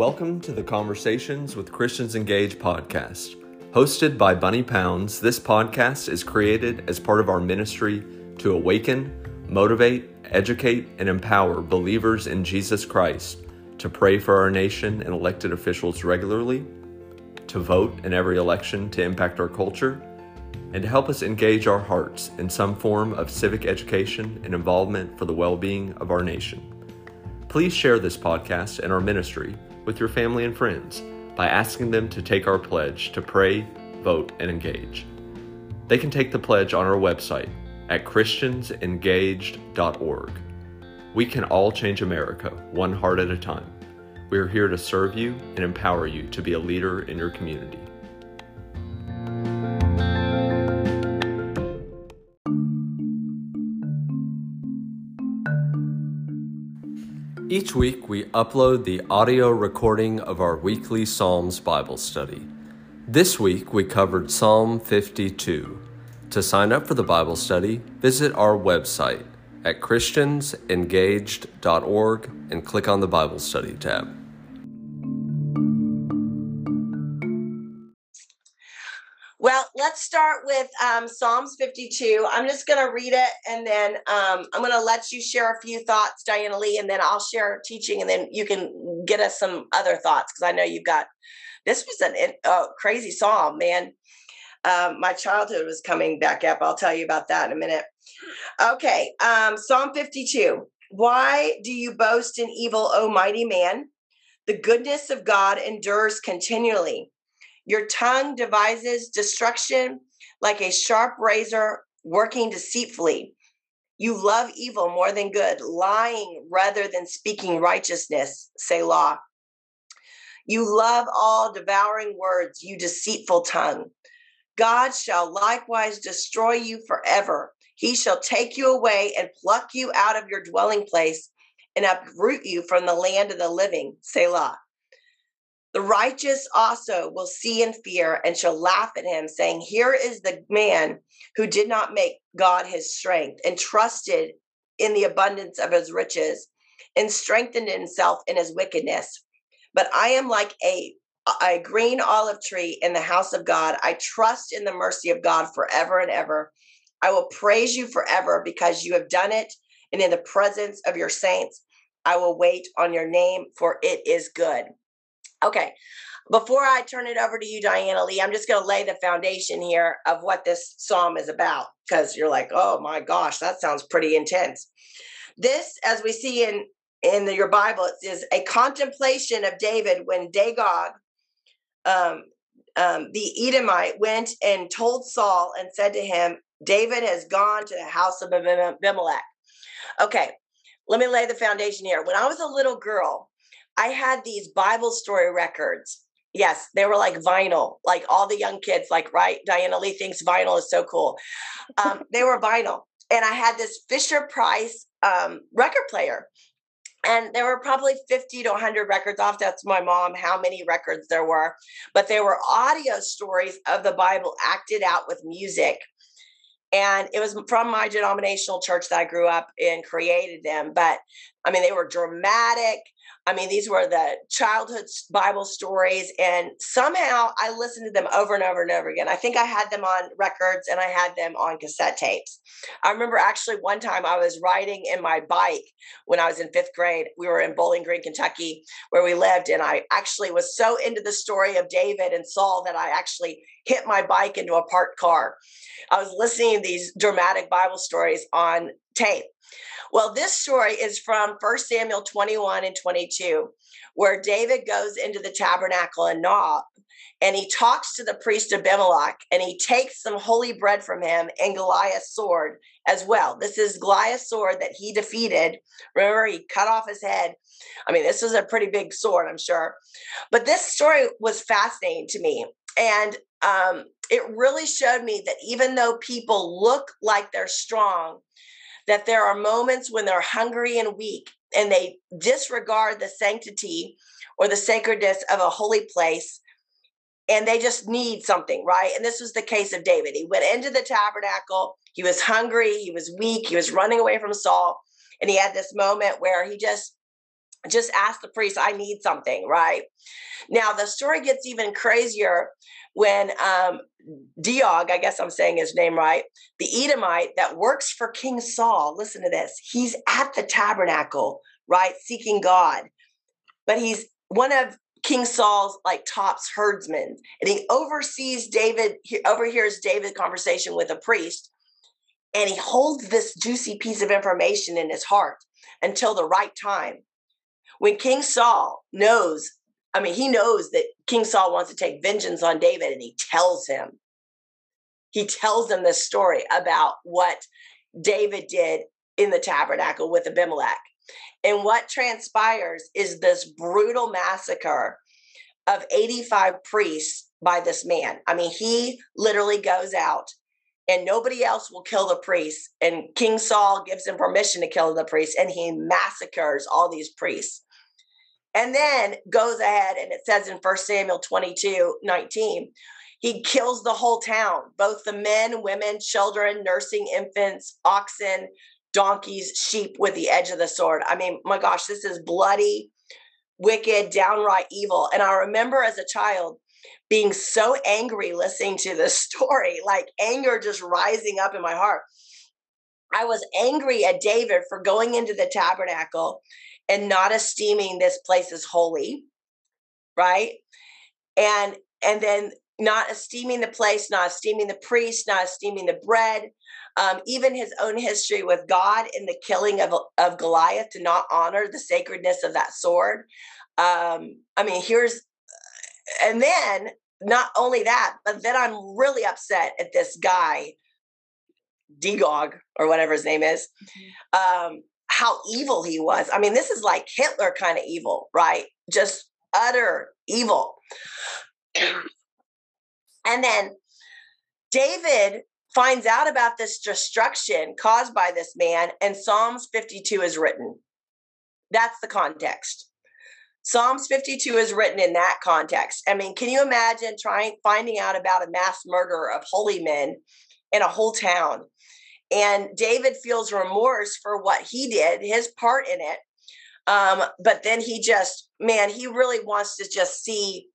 Welcome to the Conversations with Christians Engage podcast. Hosted by Bunny Pounds, this podcast is created as part of our ministry to awaken, motivate, educate, and empower believers in Jesus Christ to pray for our nation and elected officials regularly, to vote in every election to impact our culture, and to help us engage our hearts in some form of civic education and involvement for the well being of our nation. Please share this podcast and our ministry with your family and friends by asking them to take our pledge to pray, vote, and engage. They can take the pledge on our website at christiansengaged.org. We can all change America one heart at a time. We are here to serve you and empower you to be a leader in your community. Each week, we upload the audio recording of our weekly Psalms Bible study. This week, we covered Psalm 52. To sign up for the Bible study, visit our website at christiansengaged.org and click on the Bible study tab. Let's start with um, Psalms 52. I'm just going to read it and then um, I'm going to let you share a few thoughts, Diana Lee, and then I'll share teaching and then you can get us some other thoughts because I know you've got this was uh, crazy psalm, man. Um, my childhood was coming back up. I'll tell you about that in a minute. Okay, um, Psalm 52. Why do you boast in evil, O mighty man? The goodness of God endures continually. Your tongue devises destruction like a sharp razor working deceitfully. You love evil more than good, lying rather than speaking righteousness, Selah. You love all devouring words, you deceitful tongue. God shall likewise destroy you forever. He shall take you away and pluck you out of your dwelling place and uproot you from the land of the living, Selah. The righteous also will see and fear and shall laugh at him, saying, Here is the man who did not make God his strength and trusted in the abundance of his riches and strengthened himself in his wickedness. But I am like a, a green olive tree in the house of God. I trust in the mercy of God forever and ever. I will praise you forever because you have done it. And in the presence of your saints, I will wait on your name, for it is good. Okay. Before I turn it over to you, Diana Lee, I'm just going to lay the foundation here of what this psalm is about because you're like, oh my gosh, that sounds pretty intense. This, as we see in in the, your Bible, is a contemplation of David when Dagog, um, um, the Edomite, went and told Saul and said to him, David has gone to the house of Abimelech. Okay, let me lay the foundation here. When I was a little girl, I had these Bible story records. Yes, they were like vinyl, like all the young kids, like, right? Diana Lee thinks vinyl is so cool. Um, they were vinyl. And I had this Fisher Price um, record player. And there were probably 50 to 100 records off. That's my mom, how many records there were. But they were audio stories of the Bible acted out with music and it was from my denominational church that I grew up in created them but I mean they were dramatic I mean, these were the childhood Bible stories, and somehow I listened to them over and over and over again. I think I had them on records and I had them on cassette tapes. I remember actually one time I was riding in my bike when I was in fifth grade. We were in Bowling Green, Kentucky, where we lived, and I actually was so into the story of David and Saul that I actually hit my bike into a parked car. I was listening to these dramatic Bible stories on tape. Well, this story is from 1 Samuel 21 and 22, where David goes into the tabernacle in Nob and he talks to the priest Abimelech and he takes some holy bread from him and Goliath's sword as well. This is Goliath's sword that he defeated. Remember, he cut off his head. I mean, this was a pretty big sword, I'm sure. But this story was fascinating to me. And um, it really showed me that even though people look like they're strong, that there are moments when they're hungry and weak and they disregard the sanctity or the sacredness of a holy place and they just need something, right? And this was the case of David. He went into the tabernacle, he was hungry, he was weak, he was running away from Saul, and he had this moment where he just just ask the priest, I need something, right? Now, the story gets even crazier when um, Diog, I guess I'm saying his name right, the Edomite that works for King Saul, listen to this, he's at the tabernacle, right, seeking God. But he's one of King Saul's like tops herdsmen, and he oversees David, he overhears David's conversation with a priest, and he holds this juicy piece of information in his heart until the right time. When King Saul knows, I mean, he knows that King Saul wants to take vengeance on David, and he tells him, he tells him this story about what David did in the tabernacle with Abimelech. And what transpires is this brutal massacre of 85 priests by this man. I mean, he literally goes out and nobody else will kill the priests. And King Saul gives him permission to kill the priests and he massacres all these priests. And then goes ahead and it says in 1 Samuel 22 19, he kills the whole town, both the men, women, children, nursing infants, oxen, donkeys, sheep with the edge of the sword. I mean, my gosh, this is bloody, wicked, downright evil. And I remember as a child being so angry listening to this story, like anger just rising up in my heart. I was angry at David for going into the tabernacle and not esteeming this place as holy, right? And and then not esteeming the place, not esteeming the priest, not esteeming the bread, um, even his own history with God in the killing of, of Goliath to not honor the sacredness of that sword. Um, I mean, here's, and then not only that, but then I'm really upset at this guy, Degog, or whatever his name is, mm-hmm. um, how evil he was. I mean, this is like Hitler kind of evil, right? Just utter evil. and then David finds out about this destruction caused by this man, and Psalms 52 is written. That's the context. Psalms 52 is written in that context. I mean, can you imagine trying finding out about a mass murder of holy men in a whole town? And David feels remorse for what he did, his part in it. Um, but then he just, man, he really wants to just see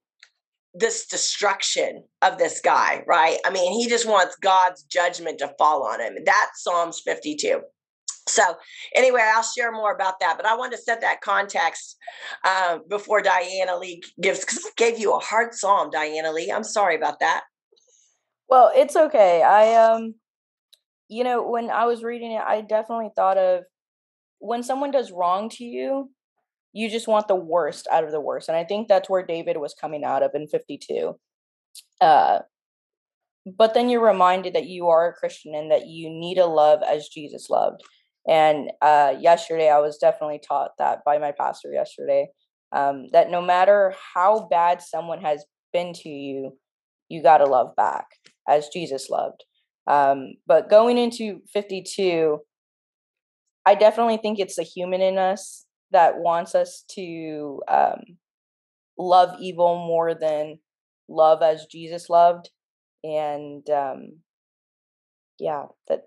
this destruction of this guy, right? I mean, he just wants God's judgment to fall on him. That's Psalms 52. So, anyway, I'll share more about that, but I want to set that context uh, before Diana Lee gives, because gave you a hard psalm, Diana Lee. I'm sorry about that. Well, it's okay. I, um, you know, when I was reading it, I definitely thought of when someone does wrong to you, you just want the worst out of the worst. And I think that's where David was coming out of in 52. Uh, but then you're reminded that you are a Christian and that you need to love as Jesus loved. And uh, yesterday, I was definitely taught that by my pastor yesterday um, that no matter how bad someone has been to you, you got to love back as Jesus loved. Um, but going into 52, I definitely think it's a human in us that wants us to um, love evil more than love as Jesus loved, and um, yeah, that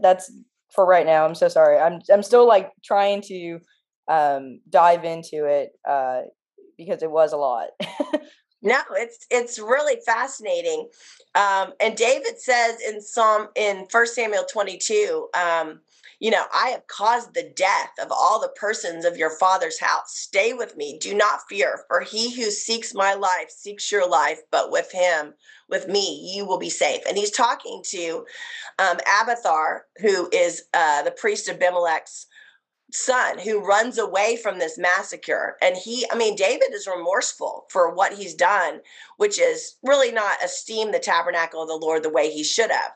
that's for right now. I'm so sorry. I'm I'm still like trying to um, dive into it uh, because it was a lot. no, it's it's really fascinating. Um, and David says in Psalm in First Samuel 22, um, you know, I have caused the death of all the persons of your father's house. Stay with me. Do not fear, for he who seeks my life seeks your life, but with him, with me, you will be safe. And he's talking to um, Abiathar, who is uh, the priest of Abimelech's son who runs away from this massacre and he i mean david is remorseful for what he's done which is really not esteem the tabernacle of the lord the way he should have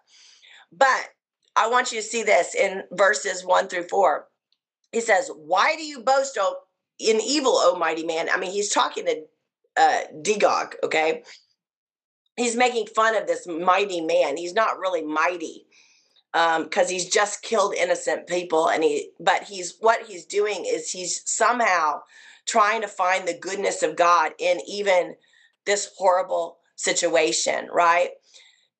but I want you to see this in verses one through four. He says, Why do you boast in evil, O mighty man? I mean, he's talking to uh, Degog, okay? He's making fun of this mighty man. He's not really mighty because um, he's just killed innocent people. And he, but he's what he's doing is he's somehow trying to find the goodness of God in even this horrible situation, right?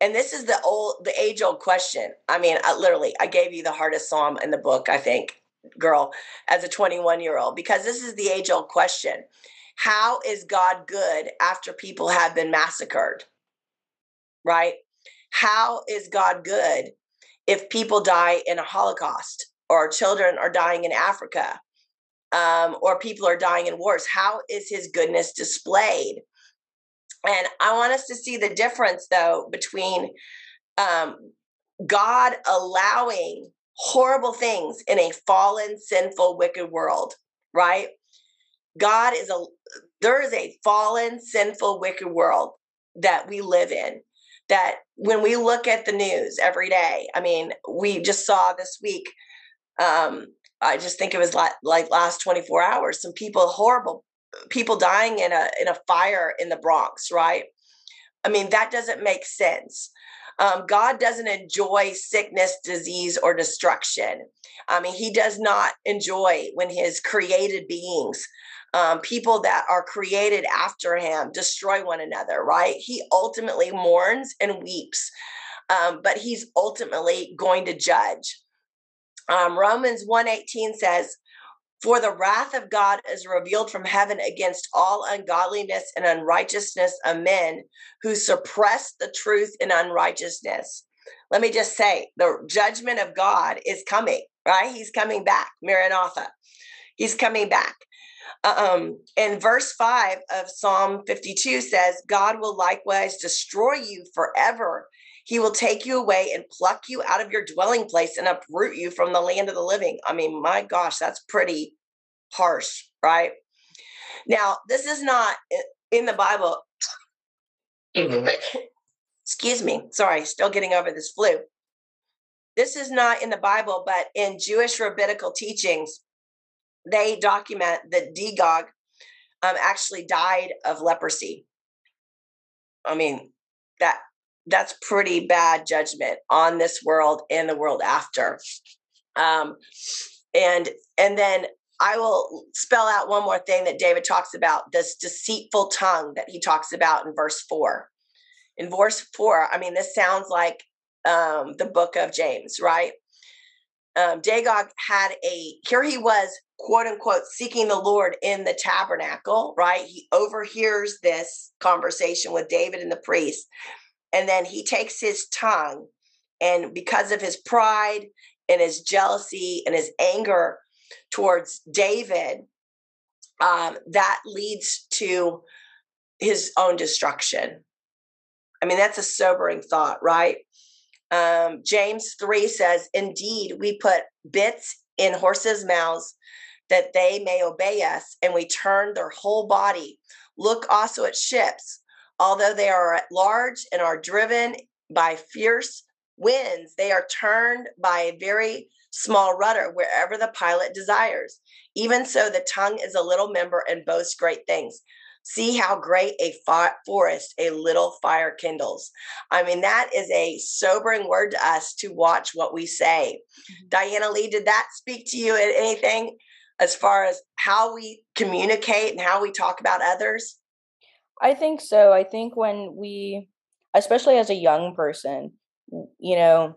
and this is the old the age old question i mean I, literally i gave you the hardest psalm in the book i think girl as a 21 year old because this is the age old question how is god good after people have been massacred right how is god good if people die in a holocaust or children are dying in africa um, or people are dying in wars how is his goodness displayed and i want us to see the difference though between um, god allowing horrible things in a fallen, sinful, wicked world, right? God is a, there is a fallen, sinful, wicked world that we live in. That when we look at the news every day, I mean, we just saw this week, um, I just think it was like, like last 24 hours, some people, horrible people dying in a in a fire in the Bronx, right? I mean, that doesn't make sense. Um, God doesn't enjoy sickness, disease, or destruction. I mean, He does not enjoy when His created beings, um, people that are created after Him, destroy one another, right? He ultimately mourns and weeps, um, but He's ultimately going to judge. Um, Romans 1:18 says, for the wrath of God is revealed from heaven against all ungodliness and unrighteousness of men who suppress the truth in unrighteousness. Let me just say the judgment of God is coming, right? He's coming back, Maranatha. He's coming back. Um, and verse 5 of Psalm 52 says, God will likewise destroy you forever. He will take you away and pluck you out of your dwelling place and uproot you from the land of the living. I mean, my gosh, that's pretty harsh, right? Now, this is not in the Bible. Excuse me. Sorry, still getting over this flu. This is not in the Bible, but in Jewish rabbinical teachings, they document that Dagon um, actually died of leprosy. I mean, that that's pretty bad judgment on this world and the world after. Um, and and then I will spell out one more thing that David talks about this deceitful tongue that he talks about in verse four. In verse four, I mean, this sounds like um, the book of James, right? Um, Dagon had a, here he was, quote unquote, seeking the Lord in the tabernacle, right? He overhears this conversation with David and the priest. And then he takes his tongue, and because of his pride and his jealousy and his anger, towards David, um, that leads to his own destruction. I mean, that's a sobering thought, right? Um, James 3 says, Indeed, we put bits in horses' mouths that they may obey us, and we turn their whole body. Look also at ships, although they are at large and are driven by fierce winds, they are turned by a very small rudder wherever the pilot desires. Even so, the tongue is a little member and boasts great things. See how great a forest a little fire kindles. I mean, that is a sobering word to us to watch what we say. Mm-hmm. Diana Lee, did that speak to you at anything as far as how we communicate and how we talk about others? I think so. I think when we, especially as a young person, you know,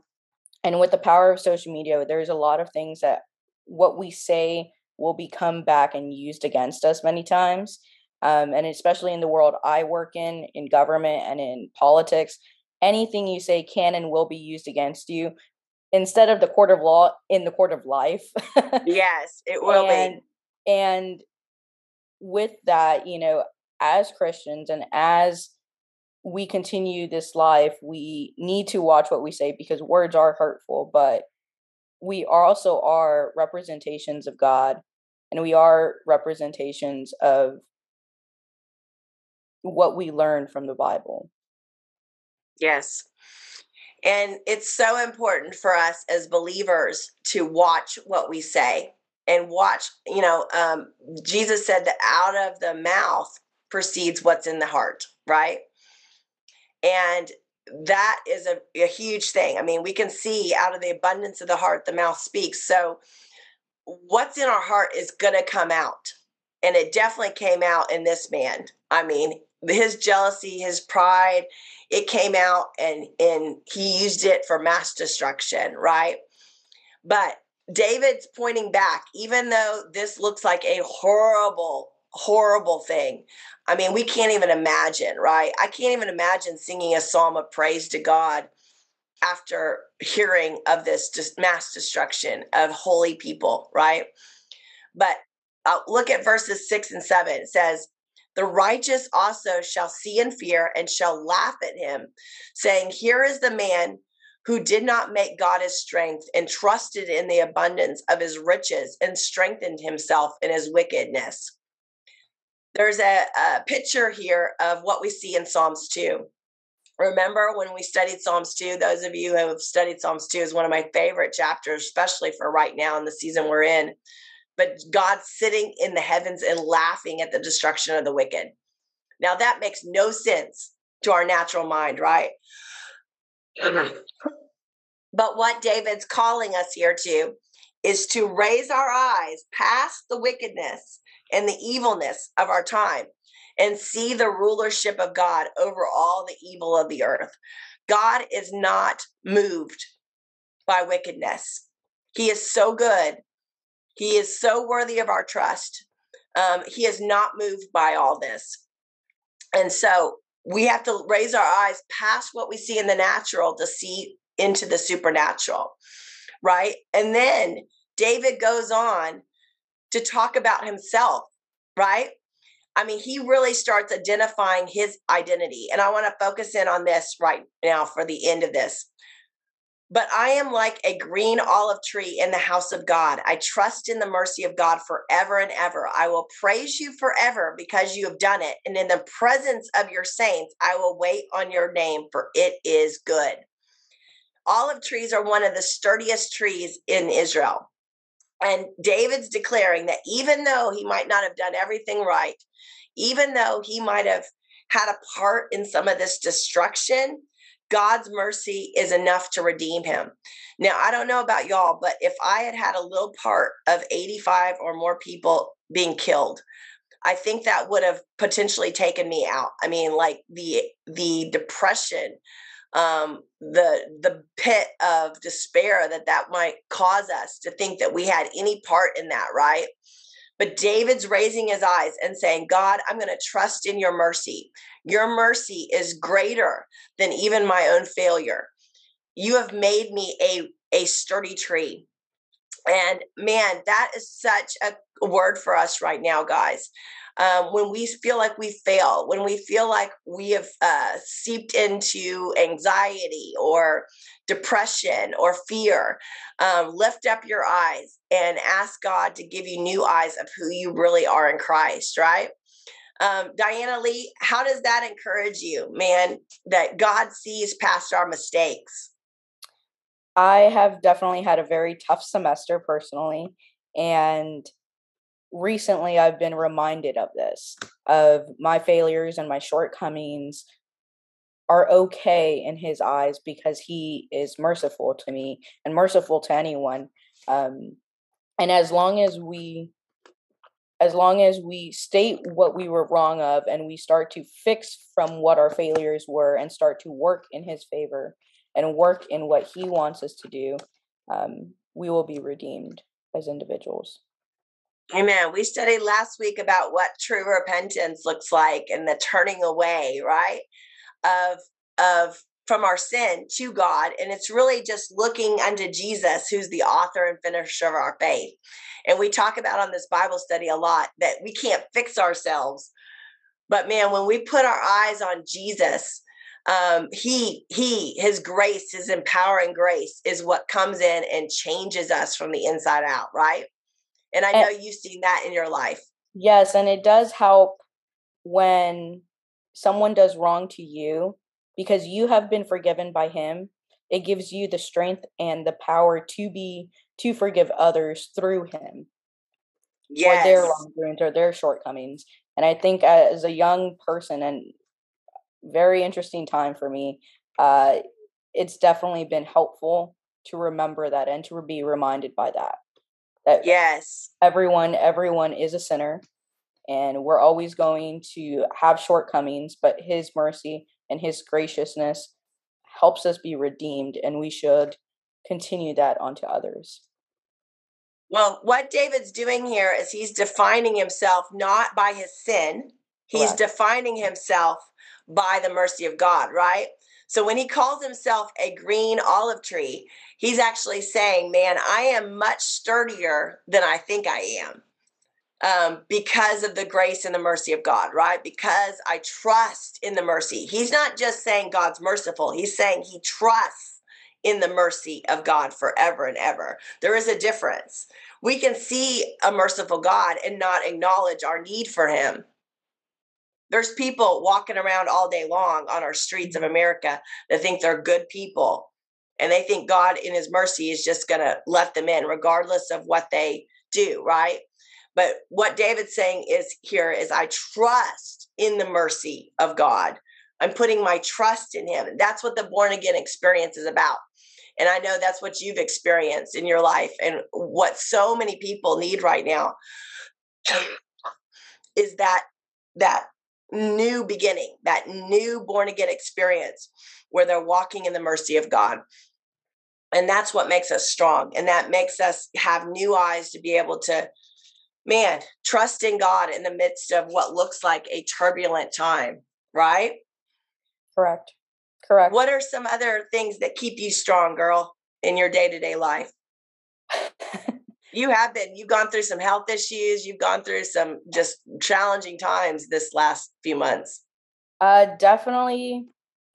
and with the power of social media there's a lot of things that what we say will become back and used against us many times um, and especially in the world i work in in government and in politics anything you say can and will be used against you instead of the court of law in the court of life yes it will and, be and with that you know as christians and as we continue this life, we need to watch what we say because words are hurtful, but we also are representations of God and we are representations of what we learn from the Bible. Yes. And it's so important for us as believers to watch what we say and watch, you know, um, Jesus said that out of the mouth proceeds what's in the heart, right? And that is a, a huge thing. I mean, we can see out of the abundance of the heart, the mouth speaks. So, what's in our heart is going to come out. And it definitely came out in this man. I mean, his jealousy, his pride, it came out and and he used it for mass destruction, right? But David's pointing back, even though this looks like a horrible, horrible thing. I mean, we can't even imagine, right? I can't even imagine singing a psalm of praise to God after hearing of this mass destruction of holy people, right? But uh, look at verses six and seven. It says, The righteous also shall see and fear and shall laugh at him, saying, Here is the man who did not make God his strength and trusted in the abundance of his riches and strengthened himself in his wickedness. There's a, a picture here of what we see in Psalms 2. Remember when we studied Psalms 2? Those of you who have studied Psalms 2 is one of my favorite chapters, especially for right now in the season we're in. But God sitting in the heavens and laughing at the destruction of the wicked. Now, that makes no sense to our natural mind, right? but what David's calling us here to is to raise our eyes past the wickedness and the evilness of our time and see the rulership of God over all the evil of the earth. God is not moved by wickedness. He is so good. He is so worthy of our trust. Um, he is not moved by all this. And so we have to raise our eyes past what we see in the natural to see into the supernatural, right? And then David goes on to talk about himself, right? I mean, he really starts identifying his identity. And I want to focus in on this right now for the end of this. But I am like a green olive tree in the house of God. I trust in the mercy of God forever and ever. I will praise you forever because you have done it. And in the presence of your saints, I will wait on your name, for it is good. Olive trees are one of the sturdiest trees in Israel. And David's declaring that even though he might not have done everything right, even though he might have had a part in some of this destruction, God's mercy is enough to redeem him. Now, I don't know about y'all, but if I had had a little part of 85 or more people being killed, I think that would have potentially taken me out. I mean, like the the depression, um, the the pit of despair that that might cause us to think that we had any part in that, right? But David's raising his eyes and saying, God, I'm going to trust in your mercy. Your mercy is greater than even my own failure. You have made me a, a sturdy tree. And man, that is such a word for us right now, guys um, when we feel like we fail, when we feel like we have uh, seeped into anxiety or depression or fear, um, lift up your eyes and ask God to give you new eyes of who you really are in Christ, right? Um, Diana Lee, how does that encourage you, man, that God sees past our mistakes? I have definitely had a very tough semester personally. And recently I've been reminded of this, of my failures and my shortcomings are okay in his eyes because he is merciful to me and merciful to anyone. Um, and as long as we as long as we state what we were wrong of and we start to fix from what our failures were and start to work in his favor and work in what he wants us to do um, we will be redeemed as individuals Amen. We studied last week about what true repentance looks like and the turning away, right? Of of from our sin to God. And it's really just looking unto Jesus, who's the author and finisher of our faith. And we talk about on this Bible study a lot that we can't fix ourselves. But man, when we put our eyes on Jesus, um, he he his grace his empowering grace is what comes in and changes us from the inside out right and I know and, you've seen that in your life. Yes, and it does help when someone does wrong to you because you have been forgiven by him. It gives you the strength and the power to be to forgive others through him. Yes. For their wrongdoings or their shortcomings. And I think as a young person and very interesting time for me, uh, it's definitely been helpful to remember that and to be reminded by that that yes everyone everyone is a sinner and we're always going to have shortcomings but his mercy and his graciousness helps us be redeemed and we should continue that onto others Well, what David's doing here is he's defining himself not by his sin, he's Correct. defining himself by the mercy of God, right? So when he calls himself a green olive tree, he's actually saying, Man, I am much sturdier than I think I am um, because of the grace and the mercy of God, right? Because I trust in the mercy. He's not just saying God's merciful, he's saying he trusts in the mercy of God forever and ever. There is a difference. We can see a merciful God and not acknowledge our need for him. There's people walking around all day long on our streets of mm-hmm. America that think they're good people and they think God in his mercy is just going to let them in regardless of what they do, right? But what David's saying is here is I trust in the mercy of God. I'm putting my trust in him. And that's what the born again experience is about. And I know that's what you've experienced in your life and what so many people need right now is that that new beginning, that new born again experience where they're walking in the mercy of God. And that's what makes us strong. And that makes us have new eyes to be able to man, trust in God in the midst of what looks like a turbulent time, right? Correct. Correct. What are some other things that keep you strong, girl, in your day to day life? You have been, you've gone through some health issues, you've gone through some just challenging times this last few months. Uh, definitely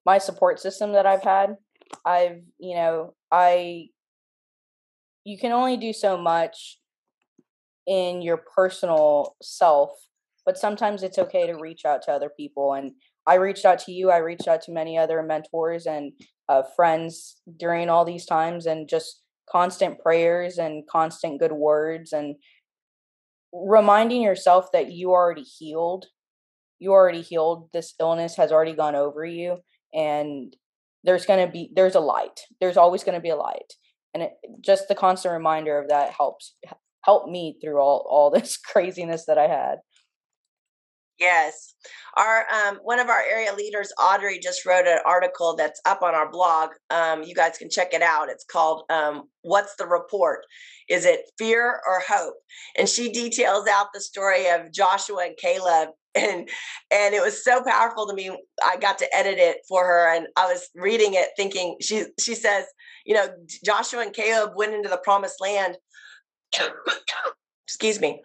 my support system that I've had. I've, you know, I, you can only do so much in your personal self but sometimes it's okay to reach out to other people and i reached out to you i reached out to many other mentors and uh, friends during all these times and just constant prayers and constant good words and reminding yourself that you already healed you already healed this illness has already gone over you and there's going to be there's a light there's always going to be a light and it, just the constant reminder of that helps help me through all all this craziness that I had. Yes. Our um, one of our area leaders, Audrey, just wrote an article that's up on our blog. Um, you guys can check it out. It's called um, "What's the Report? Is it fear or hope?" And she details out the story of Joshua and Caleb, and and it was so powerful to me. I got to edit it for her, and I was reading it, thinking she she says, you know, Joshua and Caleb went into the promised land excuse me,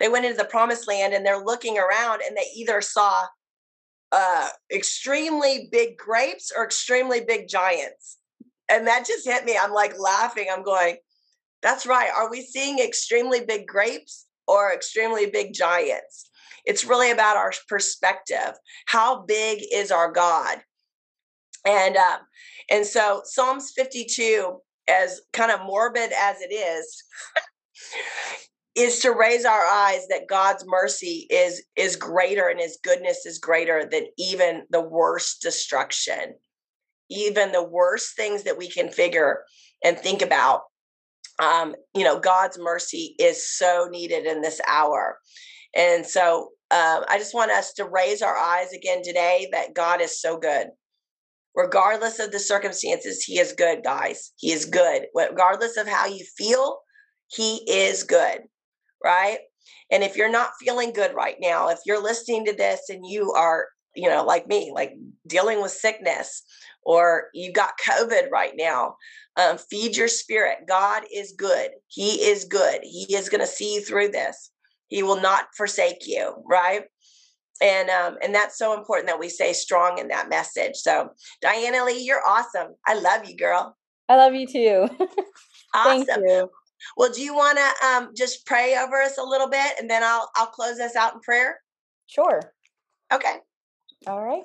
they went into the promised land and they're looking around and they either saw uh, extremely big grapes or extremely big giants. And that just hit me. I'm like laughing. I'm going, that's right. Are we seeing extremely big grapes or extremely big giants? It's really about our perspective. How big is our God? And um, and so Psalms 52, as kind of morbid as it is, is to raise our eyes that God's mercy is is greater and his goodness is greater than even the worst destruction. Even the worst things that we can figure and think about. Um, you know, God's mercy is so needed in this hour. And so um, I just want us to raise our eyes again today that God is so good. Regardless of the circumstances, He is good, guys. He is good. Regardless of how you feel, he is good, right? And if you're not feeling good right now, if you're listening to this and you are, you know, like me, like dealing with sickness or you got COVID right now, um, feed your spirit. God is good. He is good. He is going to see you through this. He will not forsake you, right? And um, and that's so important that we stay strong in that message. So, Diana Lee, you're awesome. I love you, girl. I love you too. awesome. Thank you. Well, do you want to um, just pray over us a little bit, and then I'll I'll close us out in prayer. Sure. Okay. All right.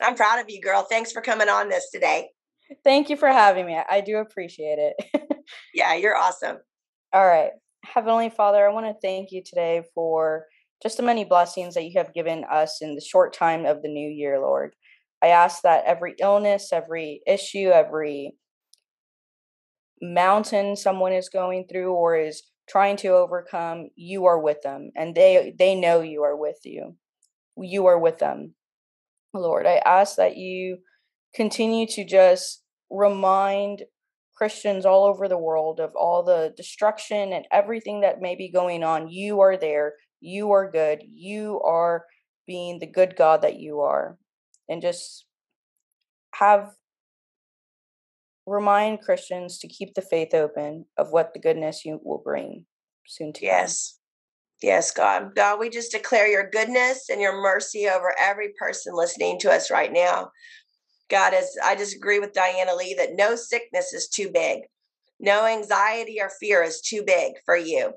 I'm proud of you, girl. Thanks for coming on this today. Thank you for having me. I do appreciate it. yeah, you're awesome. All right. Heavenly Father, I want to thank you today for just the many blessings that you have given us in the short time of the new year, Lord. I ask that every illness, every issue, every mountain someone is going through or is trying to overcome you are with them and they they know you are with you you are with them lord i ask that you continue to just remind Christians all over the world of all the destruction and everything that may be going on. You are there. You are good. You are being the good God that you are. And just have remind Christians to keep the faith open of what the goodness you will bring soon to yes. Yes god. God we just declare your goodness and your mercy over every person listening to us right now. God is i just agree with diana lee that no sickness is too big. No anxiety or fear is too big for you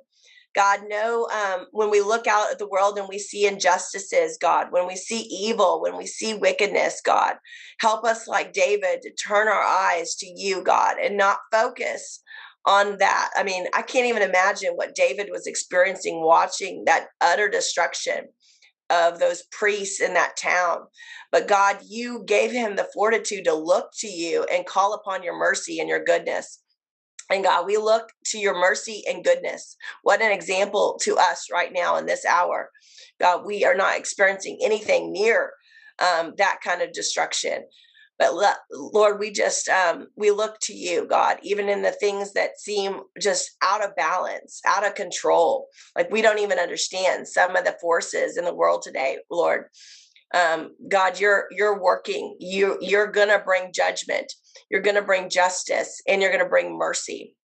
God, no, um, when we look out at the world and we see injustices, God, when we see evil, when we see wickedness, God, help us, like David, to turn our eyes to you, God, and not focus on that. I mean, I can't even imagine what David was experiencing watching that utter destruction of those priests in that town. But God, you gave him the fortitude to look to you and call upon your mercy and your goodness. And God, we look to your mercy and goodness. What an example to us right now in this hour. God, we are not experiencing anything near um, that kind of destruction. But Lord, we just um, we look to you, God, even in the things that seem just out of balance, out of control. Like we don't even understand some of the forces in the world today, Lord. Um, God, you're you're working. You you're gonna bring judgment. You're gonna bring justice, and you're gonna bring mercy.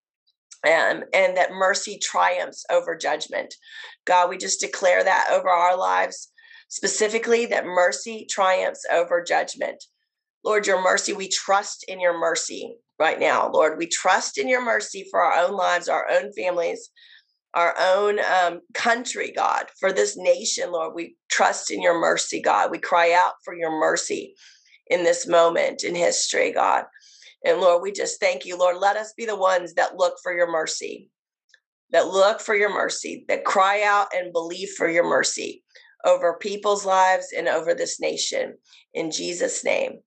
Um, and that mercy triumphs over judgment. God, we just declare that over our lives, specifically that mercy triumphs over judgment. Lord, your mercy, we trust in your mercy right now. Lord, we trust in your mercy for our own lives, our own families, our own um, country, God, for this nation, Lord. We trust in your mercy, God. We cry out for your mercy in this moment in history, God. And Lord, we just thank you, Lord. Let us be the ones that look for your mercy, that look for your mercy, that cry out and believe for your mercy over people's lives and over this nation. In Jesus' name.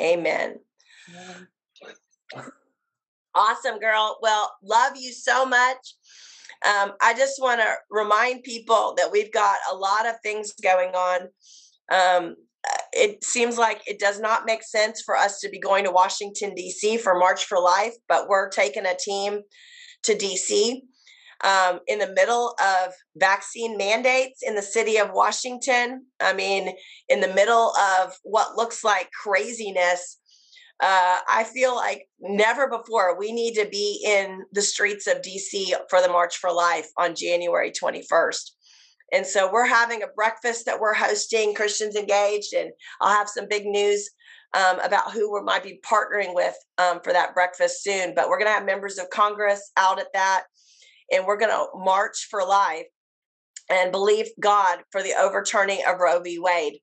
Amen. Awesome, girl. Well, love you so much. Um, I just want to remind people that we've got a lot of things going on. Um, it seems like it does not make sense for us to be going to Washington, D.C. for March for Life, but we're taking a team to D.C. Um, in the middle of vaccine mandates in the city of Washington. I mean, in the middle of what looks like craziness. Uh, I feel like never before we need to be in the streets of DC for the March for Life on January 21st. And so we're having a breakfast that we're hosting, Christians Engaged, and I'll have some big news um, about who we might be partnering with um, for that breakfast soon. But we're going to have members of Congress out at that and we're going to march for life and believe God for the overturning of Roe v. Wade.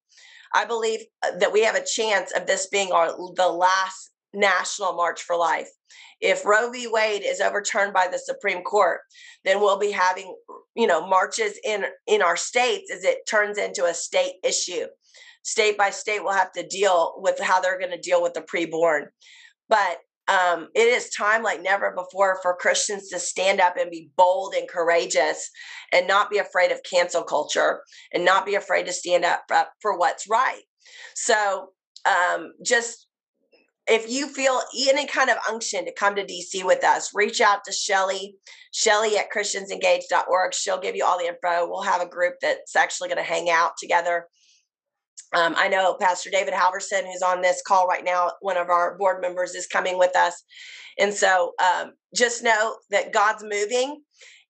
I believe uh, that we have a chance of this being our the last national march for life. If Roe v. Wade is overturned by the Supreme Court, then we'll be having, you know, marches in in our states as it turns into a state issue. State by state will have to deal with how they're going to deal with the preborn. But um, it is time like never before for Christians to stand up and be bold and courageous and not be afraid of cancel culture and not be afraid to stand up, for what's right. So, um, just if you feel any kind of unction to come to DC with us, reach out to Shelly, Shelly at christiansengage.org. She'll give you all the info. We'll have a group that's actually going to hang out together um, I know Pastor David Halverson, who's on this call right now, one of our board members, is coming with us. And so um, just know that God's moving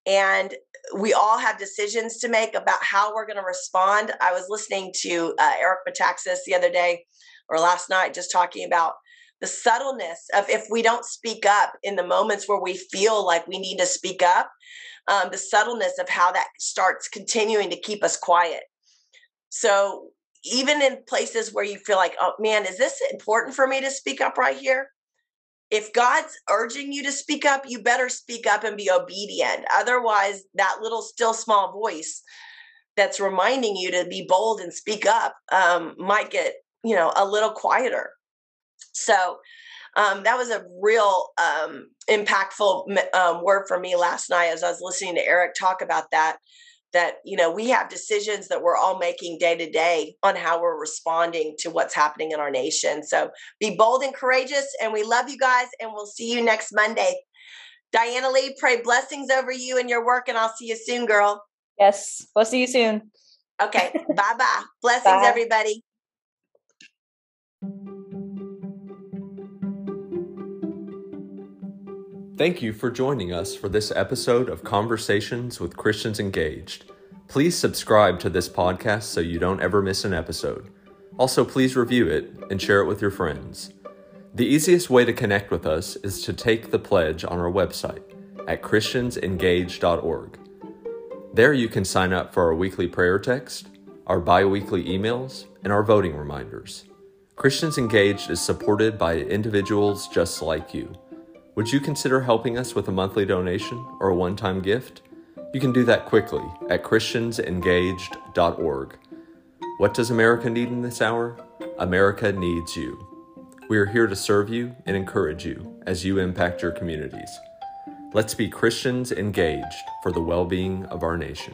and we all have decisions to make about how we're going to respond. I was listening to uh, Eric Metaxas the other day or last night, just talking about the subtleness of if we don't speak up in the moments where we feel like we need to speak up, um, the subtleness of how that starts continuing to keep us quiet. So even in places where you feel like, oh man, is this important for me to speak up right here? If God's urging you to speak up, you better speak up and be obedient. Otherwise, that little still small voice that's reminding you to be bold and speak up um, might get, you know, a little quieter. So um, that was a real um, impactful um, word for me last night as I was listening to Eric talk about that that you know we have decisions that we're all making day to day on how we're responding to what's happening in our nation. So be bold and courageous and we love you guys and we'll see you next monday. Diana lee pray blessings over you and your work and i'll see you soon girl. Yes we'll see you soon. Okay bye bye blessings bye. everybody Thank you for joining us for this episode of Conversations with Christians Engaged. Please subscribe to this podcast so you don't ever miss an episode. Also, please review it and share it with your friends. The easiest way to connect with us is to take the pledge on our website at christiansengaged.org. There you can sign up for our weekly prayer text, our bi weekly emails, and our voting reminders. Christians Engaged is supported by individuals just like you. Would you consider helping us with a monthly donation or a one time gift? You can do that quickly at ChristiansEngaged.org. What does America need in this hour? America needs you. We are here to serve you and encourage you as you impact your communities. Let's be Christians engaged for the well being of our nation.